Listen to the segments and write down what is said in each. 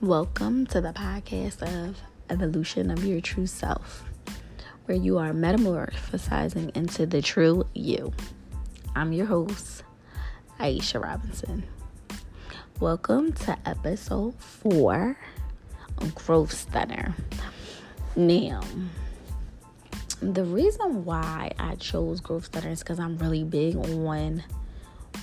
Welcome to the podcast of Evolution of Your True Self, where you are metamorphosizing into the true you. I'm your host, Aisha Robinson. Welcome to episode four Growth Stunter. Now, the reason why I chose Growth Stunter is because I'm really big on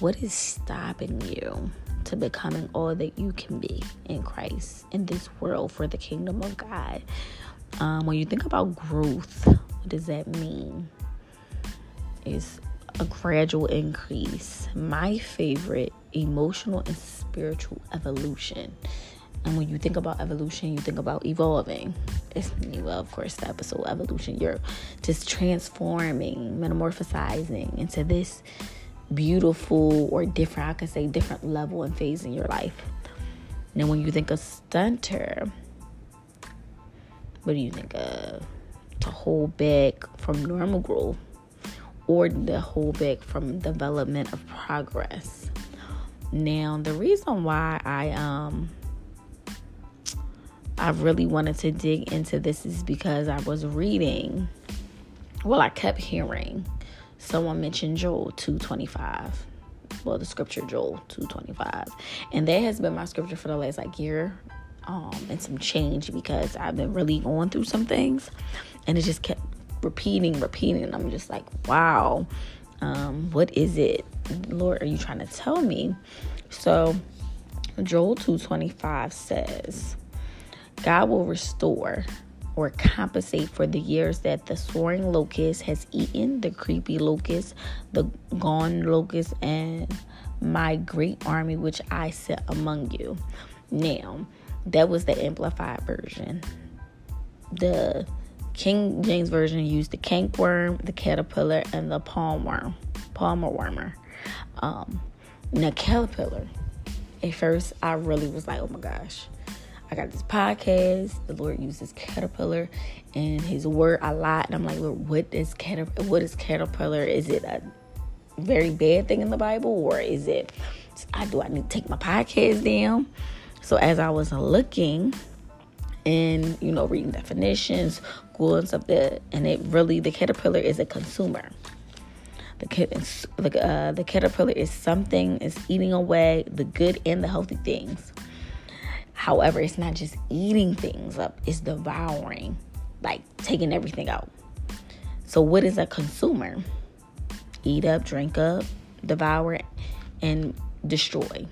what is stopping you to becoming all that you can be in Christ in this world for the kingdom of God. Um, when you think about growth, what does that mean? It's a gradual increase. My favorite emotional and spiritual evolution. And when you think about evolution, you think about evolving. It's well, of course, the episode evolution. You're just transforming, metamorphosizing into this beautiful or different, I could say different level and phase in your life. Now, when you think of stunter, what do you think of? To hold back from normal growth or to hold back from development of progress. Now, the reason why I um I really wanted to dig into this is because I was reading well, I kept hearing someone mentioned Joel 225. Well, the scripture Joel 225. And that has been my scripture for the last like year um, and some change because I've been really going through some things and it just kept repeating, repeating. I'm just like, wow, um, what is it? Lord, are you trying to tell me? So Joel 225 says, God will restore or compensate for the years that the soaring locust has eaten, the creepy locust, the gone locust, and my great army which I set among you. Now, that was the amplified version. The King James version used the cankerworm, the caterpillar, and the palm worm, palmer wormer. Um, now caterpillar. At first, I really was like, "Oh my gosh, I got this podcast. The Lord uses caterpillar and His word a lot, and I'm like, Lord, what is caterpillar? What is caterpillar? Is it a very bad thing in the Bible, or is it? I do I need to take my podcast down? So as I was looking and you know reading definitions, Google and stuff that, and it really the caterpillar is a consumer. The, the, uh, the caterpillar is something is eating away the good and the healthy things However, it's not just eating things up, it's devouring, like taking everything out. So, what is a consumer? Eat up, drink up, devour, and destroy.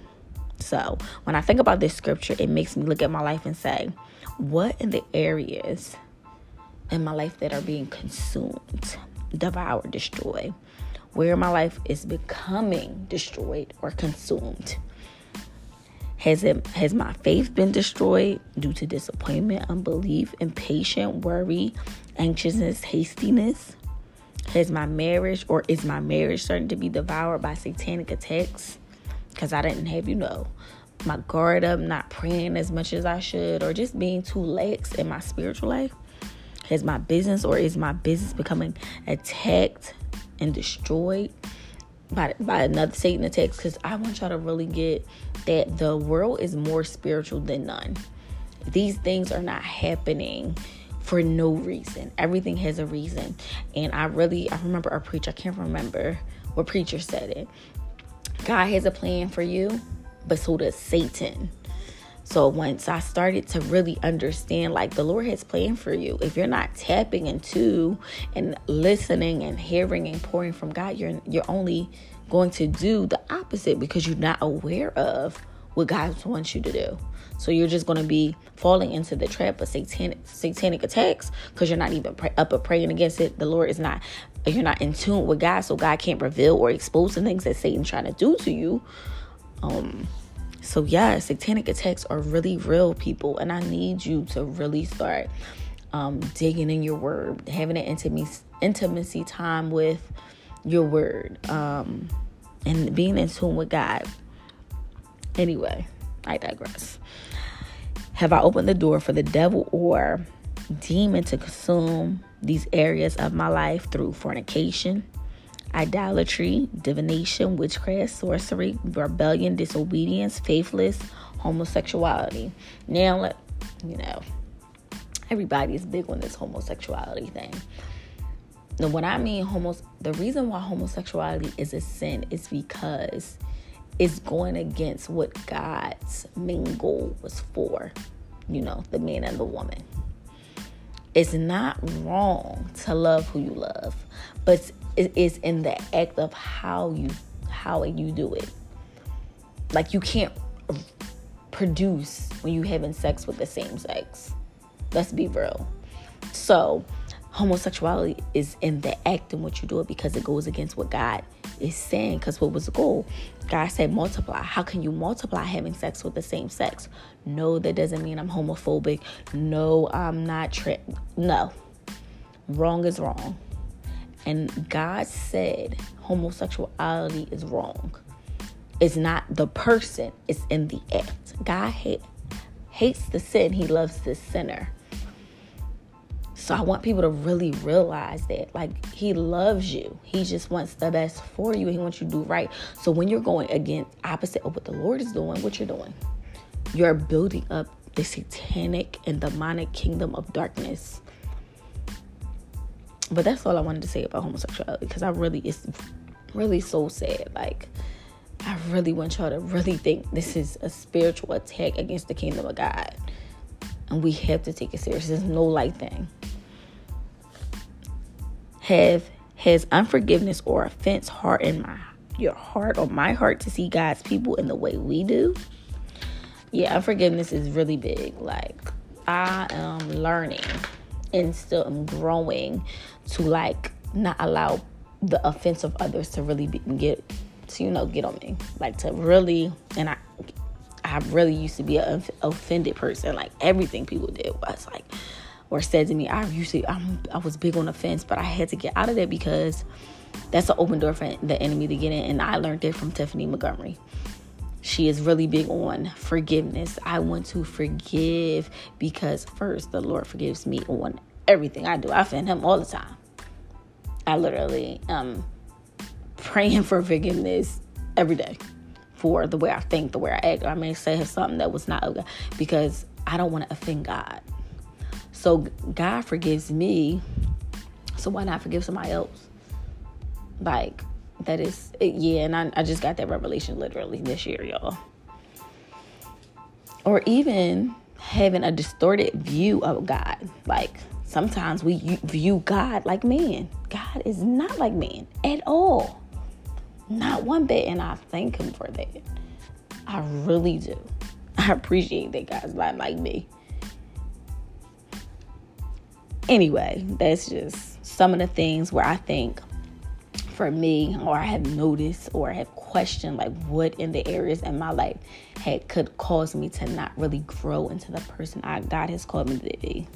So, when I think about this scripture, it makes me look at my life and say, what in the areas in my life that are being consumed, devoured, destroyed? Where my life is becoming destroyed or consumed? Has it has my faith been destroyed due to disappointment, unbelief, impatience, worry, anxiousness, hastiness? Has my marriage or is my marriage starting to be devoured by satanic attacks? Because I didn't have, you know, my guard up, not praying as much as I should, or just being too lax in my spiritual life? Has my business or is my business becoming attacked and destroyed? By, by another Satan attacks because I want y'all to really get that the world is more spiritual than none. These things are not happening for no reason. Everything has a reason. And I really, I remember a preacher, I can't remember what preacher said it. God has a plan for you, but so does Satan. So once I started to really understand, like the Lord has planned for you, if you're not tapping into and listening and hearing and pouring from God, you're you're only going to do the opposite because you're not aware of what God wants you to do. So you're just going to be falling into the trap of satanic satanic attacks because you're not even pray, up or praying against it. The Lord is not you're not in tune with God, so God can't reveal or expose the things that Satan's trying to do to you. Um so, yeah, satanic attacks are really real, people. And I need you to really start um, digging in your word, having an intimacy, intimacy time with your word, um, and being in tune with God. Anyway, I digress. Have I opened the door for the devil or demon to consume these areas of my life through fornication, idolatry, divination, witchcraft, sorcery, rebellion, disobedience, faithless, homosexuality. Now, you know, everybody is big on this homosexuality thing. Now, what I mean, homos, the reason why homosexuality is a sin is because it's going against what God's main goal was for, you know, the man and the woman. It's not wrong to love who you love, but it's in the act of how you how you do it. Like you can't produce when you having sex with the same sex. Let's be real. So homosexuality is in the act in what you do it because it goes against what God is saying. Because what was the goal? God said multiply. How can you multiply having sex with the same sex? No, that doesn't mean I'm homophobic. No, I'm not. Tra- no, wrong is wrong. And God said homosexuality is wrong. It's not the person, it's in the act. God hate, hates the sin, He loves the sinner. So I want people to really realize that, like, He loves you. He just wants the best for you. He wants you to do right. So when you're going against opposite of what the Lord is doing, what you're doing, you're building up the satanic and demonic kingdom of darkness. But that's all I wanted to say about homosexuality because I really, it's really so sad. Like, I really want y'all to really think this is a spiritual attack against the kingdom of God. And we have to take it serious. It's no light thing have has unforgiveness or offense hardened my your heart or my heart to see God's people in the way we do? Yeah, unforgiveness is really big. Like I am learning and still am growing to like not allow the offense of others to really be, get to you know get on me. Like to really and I I really used to be an offended person. Like everything people did was like or said to me, I usually I'm, I was big on the fence, but I had to get out of there because that's an open door for the enemy to get in. And I learned that from Tiffany Montgomery. She is really big on forgiveness. I want to forgive because first the Lord forgives me on everything I do. I offend Him all the time. I literally am praying for forgiveness every day for the way I think, the way I act. I may say something that was not okay because I don't want to offend God. So God forgives me. So why not forgive somebody else? Like, that is, yeah, and I, I just got that revelation literally this year, y'all. Or even having a distorted view of God. Like, sometimes we view God like man. God is not like man at all. Not one bit. And I thank Him for that. I really do. I appreciate that God's not like me. Anyway, that's just some of the things where I think for me, or I have noticed or have questioned, like what in the areas in my life had could cause me to not really grow into the person I God has called me to be.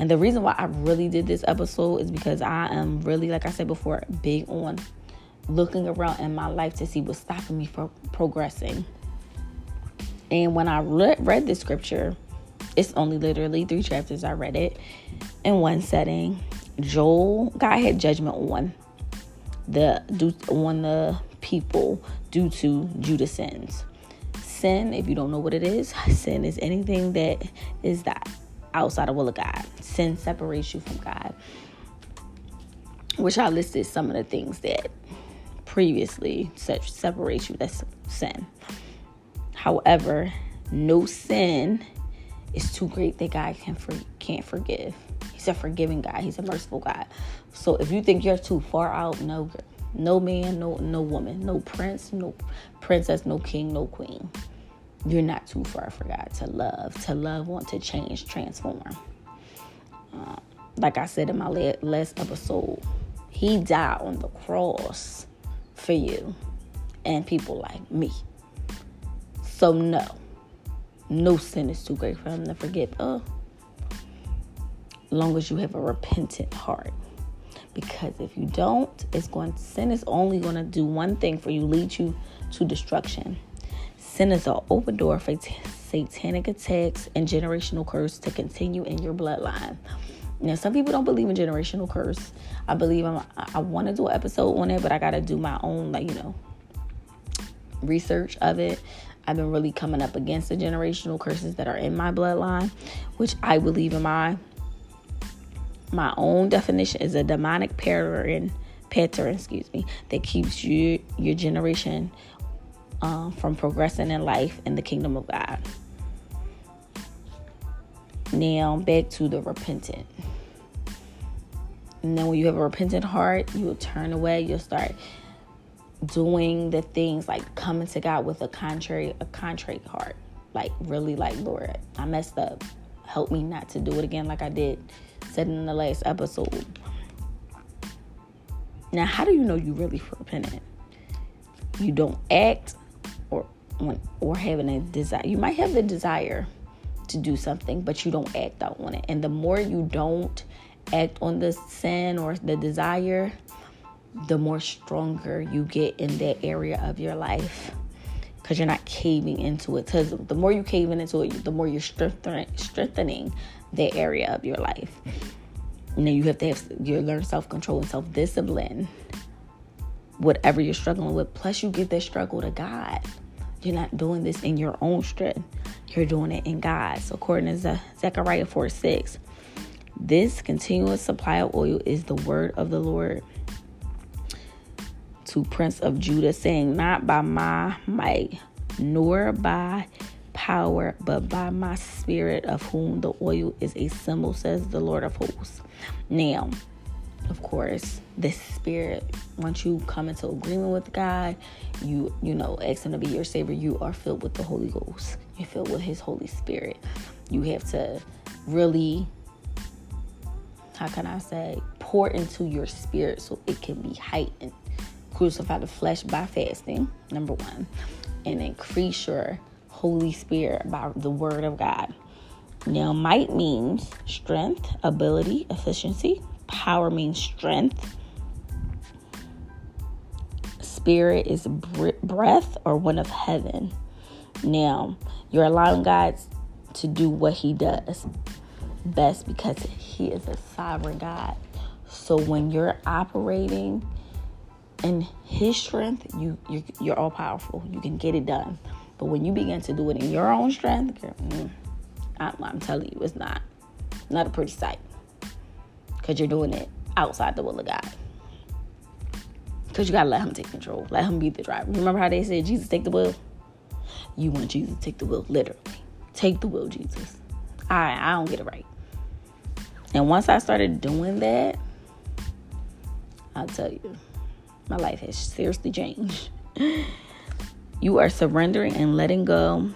And the reason why I really did this episode is because I am really, like I said before, big on looking around in my life to see what's stopping me from progressing. And when I re- read the scripture, it's only literally three chapters. I read it in one setting. Joel, God had judgment on the on the people due to Judah's sins. Sin, if you don't know what it is, sin is anything that is that outside of will of God. Sin separates you from God. Which I listed some of the things that previously separate you. That's sin. However, no sin is too great that God can for, can't forgive. He's a forgiving God. He's a merciful God. So if you think you're too far out, no, no man, no no woman, no prince, no princess, no king, no queen. You're not too far for God to love, to love, want to change, transform. Uh, like I said in my last episode, He died on the cross for you and people like me. So no, no sin is too great for him to forgive. Oh, long as you have a repentant heart. Because if you don't, it's going sin is only going to do one thing for you, lead you to destruction. Sin is an open door for t- satanic attacks and generational curse to continue in your bloodline. Now, some people don't believe in generational curse. I believe I'm, I want to do an episode on it, but I got to do my own, like, you know, research of it. I've been really coming up against the generational curses that are in my bloodline, which I believe in my my own definition is a demonic pattern pattern, excuse me, that keeps you your generation uh, from progressing in life in the kingdom of God. Now back to the repentant. And then when you have a repentant heart, you will turn away. You'll start doing the things like coming to God with a contrary, a contrite heart. Like really like, Lord, I messed up. Help me not to do it again like I did said in the last episode. Now, how do you know you really repentant? You don't act or having a desire. You might have the desire to do something, but you don't act out on it. And the more you don't act on the sin or the desire, the more stronger you get in that area of your life because you're not caving into it. Because the more you caving into it, the more you're strengthening, strengthening that area of your life. And then you have to have you learn self control and self discipline. Whatever you're struggling with, plus you give that struggle to God. You're not doing this in your own strength. You're doing it in God. So according to Zechariah 4 6, this continuous supply of oil is the word of the Lord to Prince of Judah, saying, Not by my might, nor by power, but by my spirit, of whom the oil is a symbol, says the Lord of hosts. Now, of course, this spirit, once you come into agreement with God, you you know, ask him to be your savior, you are filled with the Holy Ghost. You're filled with his Holy Spirit. You have to really how can I say, pour into your spirit so it can be heightened. Crucify the flesh by fasting, number one, and increase your Holy Spirit by the Word of God. Now, might means strength, ability, efficiency. Power means strength. Spirit is breath or one of heaven. Now, you're allowing God to do what He does best because He is a sovereign God. So when you're operating in His strength, you you're, you're all powerful. You can get it done. But when you begin to do it in your own strength, mm, I'm, I'm telling you, it's not not a pretty sight because you're doing it outside the will of God. Because you gotta let Him take control, let Him be the driver. Remember how they said Jesus take the wheel? You want Jesus to take the wheel, literally. Take the wheel, Jesus. I I don't get it right. And once I started doing that, I'll tell you, my life has seriously changed. You are surrendering and letting go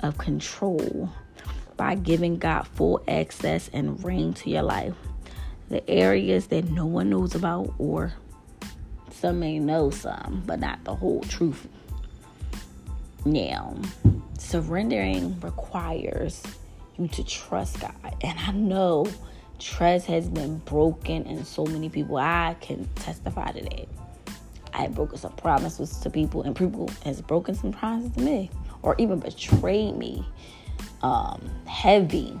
of control by giving God full access and reign to your life. The areas that no one knows about, or some may know some, but not the whole truth. Now, surrendering requires you to trust God. And I know trust has been broken in so many people. I can testify to that. I have broken some promises to people, and people has broken some promises to me, or even betrayed me. Um, heavy,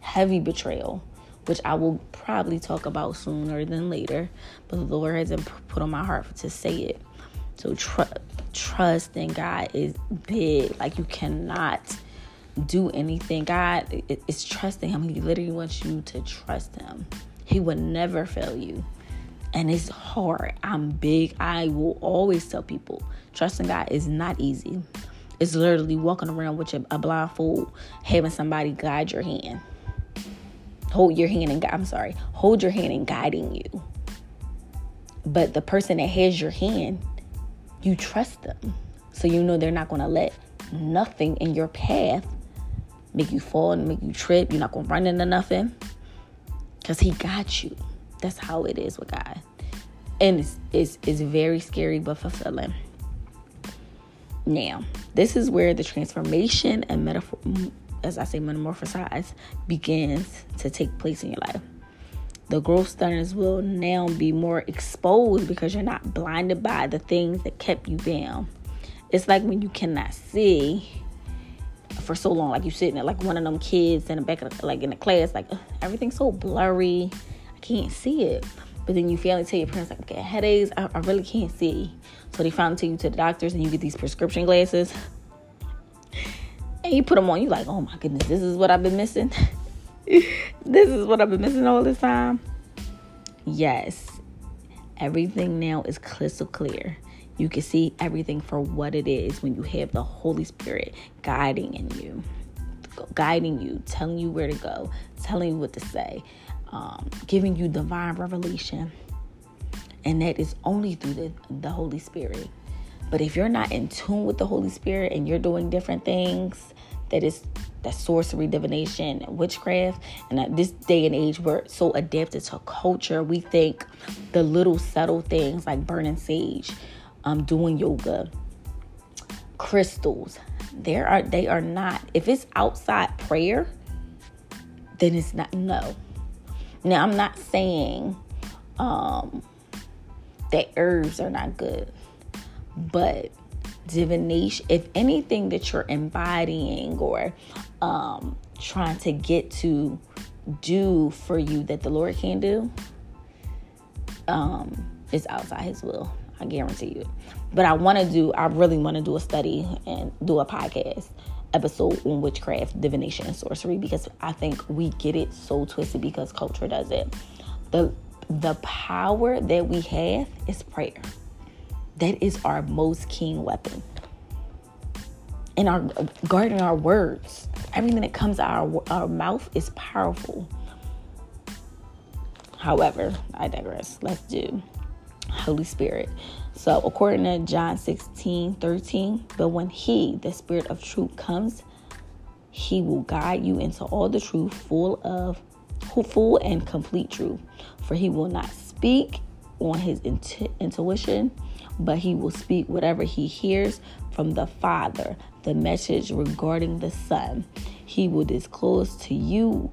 heavy betrayal, which I will probably talk about sooner than later. But the Lord hasn't put on my heart to say it. So tr- trust in God is big. Like you cannot do anything. God is trusting Him. He literally wants you to trust Him. He would never fail you and it's hard. I'm big. I will always tell people trusting God is not easy. It's literally walking around with a blindfold, having somebody guide your hand. Hold your hand and I'm sorry, hold your hand and guiding you. But the person that has your hand, you trust them. So you know they're not to let nothing in your path make you fall and make you trip. You're not to run into nothing because He got you. That's how it is with God. And it's, it's, it's very scary but fulfilling. Now, this is where the transformation and metaphor, as I say, metamorphosize begins to take place in your life. The growth stones will now be more exposed because you're not blinded by the things that kept you down. It's like when you cannot see for so long, like you sitting there like one of them kids in the back of the, like in the class, like everything's so blurry I can't see it. But then you finally tell your parents, like, okay, headaches, I, I really can't see. So they finally take you to the doctors and you get these prescription glasses. And you put them on, you like, oh my goodness, this is what I've been missing. this is what I've been missing all this time. Yes, everything now is crystal clear. You can see everything for what it is when you have the Holy Spirit guiding in you, guiding you, telling you where to go, telling you what to say, um, giving you divine revelation. And that is only through the, the Holy Spirit. But if you're not in tune with the Holy Spirit and you're doing different things, that is that sorcery, divination, witchcraft, and at this day and age, we're so adapted to culture. We think the little subtle things like burning sage, um, doing yoga, crystals, there are they are not. If it's outside prayer, then it's not no. Now I'm not saying um, that herbs are not good, but divination, if anything that you're embodying or um, trying to get to do for you that the Lord can do, um, is outside His will. I guarantee you. But I want to do, I really want to do a study and do a podcast episode on witchcraft, divination, and sorcery because I think we get it so twisted because culture does it. The the power that we have is prayer. That is our most keen weapon. And our guarding our words, everything that comes out our, our mouth is powerful. However, I digress. Let's do Holy Spirit. So, according to John 16 13, but when He, the Spirit of truth, comes, He will guide you into all the truth, full of full and complete truth. For He will not speak on His intu- intuition, but He will speak whatever He hears from the Father, the message regarding the Son. He will disclose to you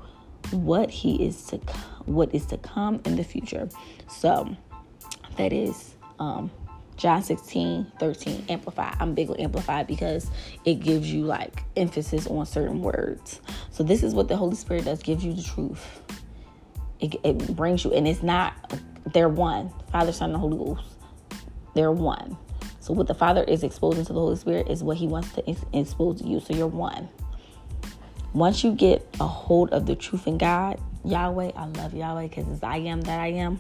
what He is to what is to come in the future. So, that is um, John 16, 13, amplified. I'm big on amplified because it gives you like emphasis on certain words. So this is what the Holy Spirit does, gives you the truth. It, it brings you, and it's not, they're one. Father, Son, and Holy Ghost. They're one. So what the Father is exposing to the Holy Spirit is what he wants to expose to you. So you're one. Once you get a hold of the truth in God, Yahweh, I love Yahweh because it's I am that I am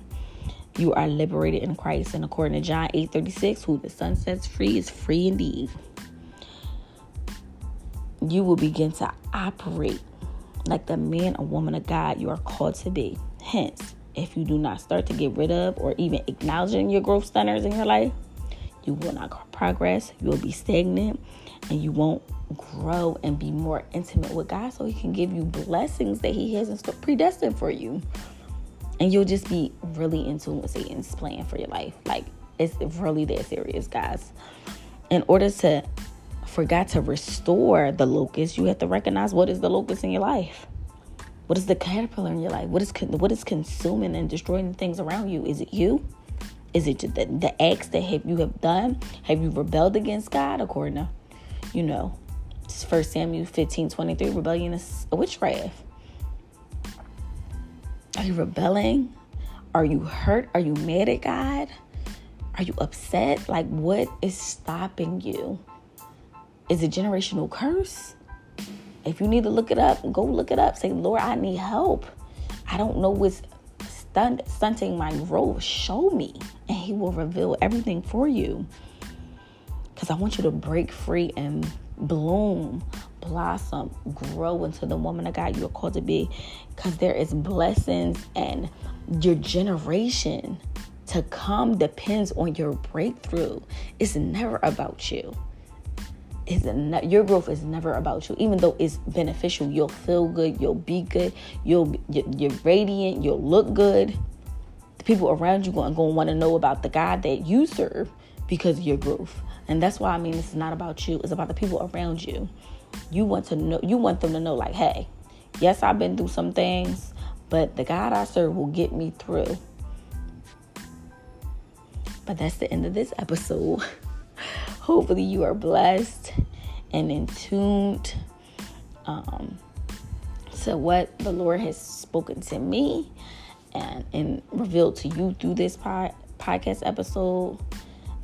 you are liberated in Christ. And according to John 8 36, who the Son sets free is free indeed. You will begin to operate like the man or woman of God you are called to be. Hence, if you do not start to get rid of or even acknowledging your growth stunters in your life, you will not progress, you will be stagnant, and you won't grow and be more intimate with God so He can give you blessings that He has predestined for you and you'll just be really in tune with Satan's plan for your life. Like it's really that serious, guys. In order to forget to restore the locust, you have to recognize what is the locust in your life. What is the caterpillar in your life? What is what is consuming and destroying the things around you? Is it you? Is it the, the acts that have you have done? Have you rebelled against God? According to, you know, First Samuel 15, 23, rebellion is a witchcraft. Are you rebelling? Are you hurt? Are you mad at God? Are you upset? Like, what is stopping you? Is it generational curse? If you need to look it up, go look it up. Say, Lord, I need help. I don't know what's stunt, stunting my growth. Show me, and He will reveal everything for you. Because I want you to break free and bloom blossom, grow into the woman of God you are called to be. Because there is blessings and your generation to come depends on your breakthrough. It's never about you. It's ne- your growth is never about you. Even though it's beneficial, you'll feel good, you'll be good, you'll you're radiant, you'll look good. The people around you going to want to know about the God that you serve because of your growth. And that's why I mean, it's not about you. It's about the people around you you want to know you want them to know like hey yes i've been through some things but the god i serve will get me through but that's the end of this episode hopefully you are blessed and in tuned um, to what the lord has spoken to me and, and revealed to you through this pod, podcast episode,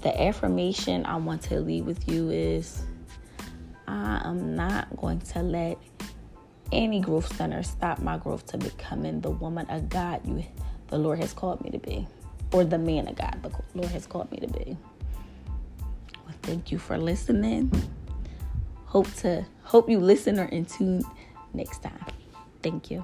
the affirmation I want to leave with you is I am not going to let any growth stunter stop my growth to becoming the woman of God you the Lord has called me to be. Or the man of God the Lord has called me to be. Thank you for listening. Hope to hope you listen or in tune next time. Thank you.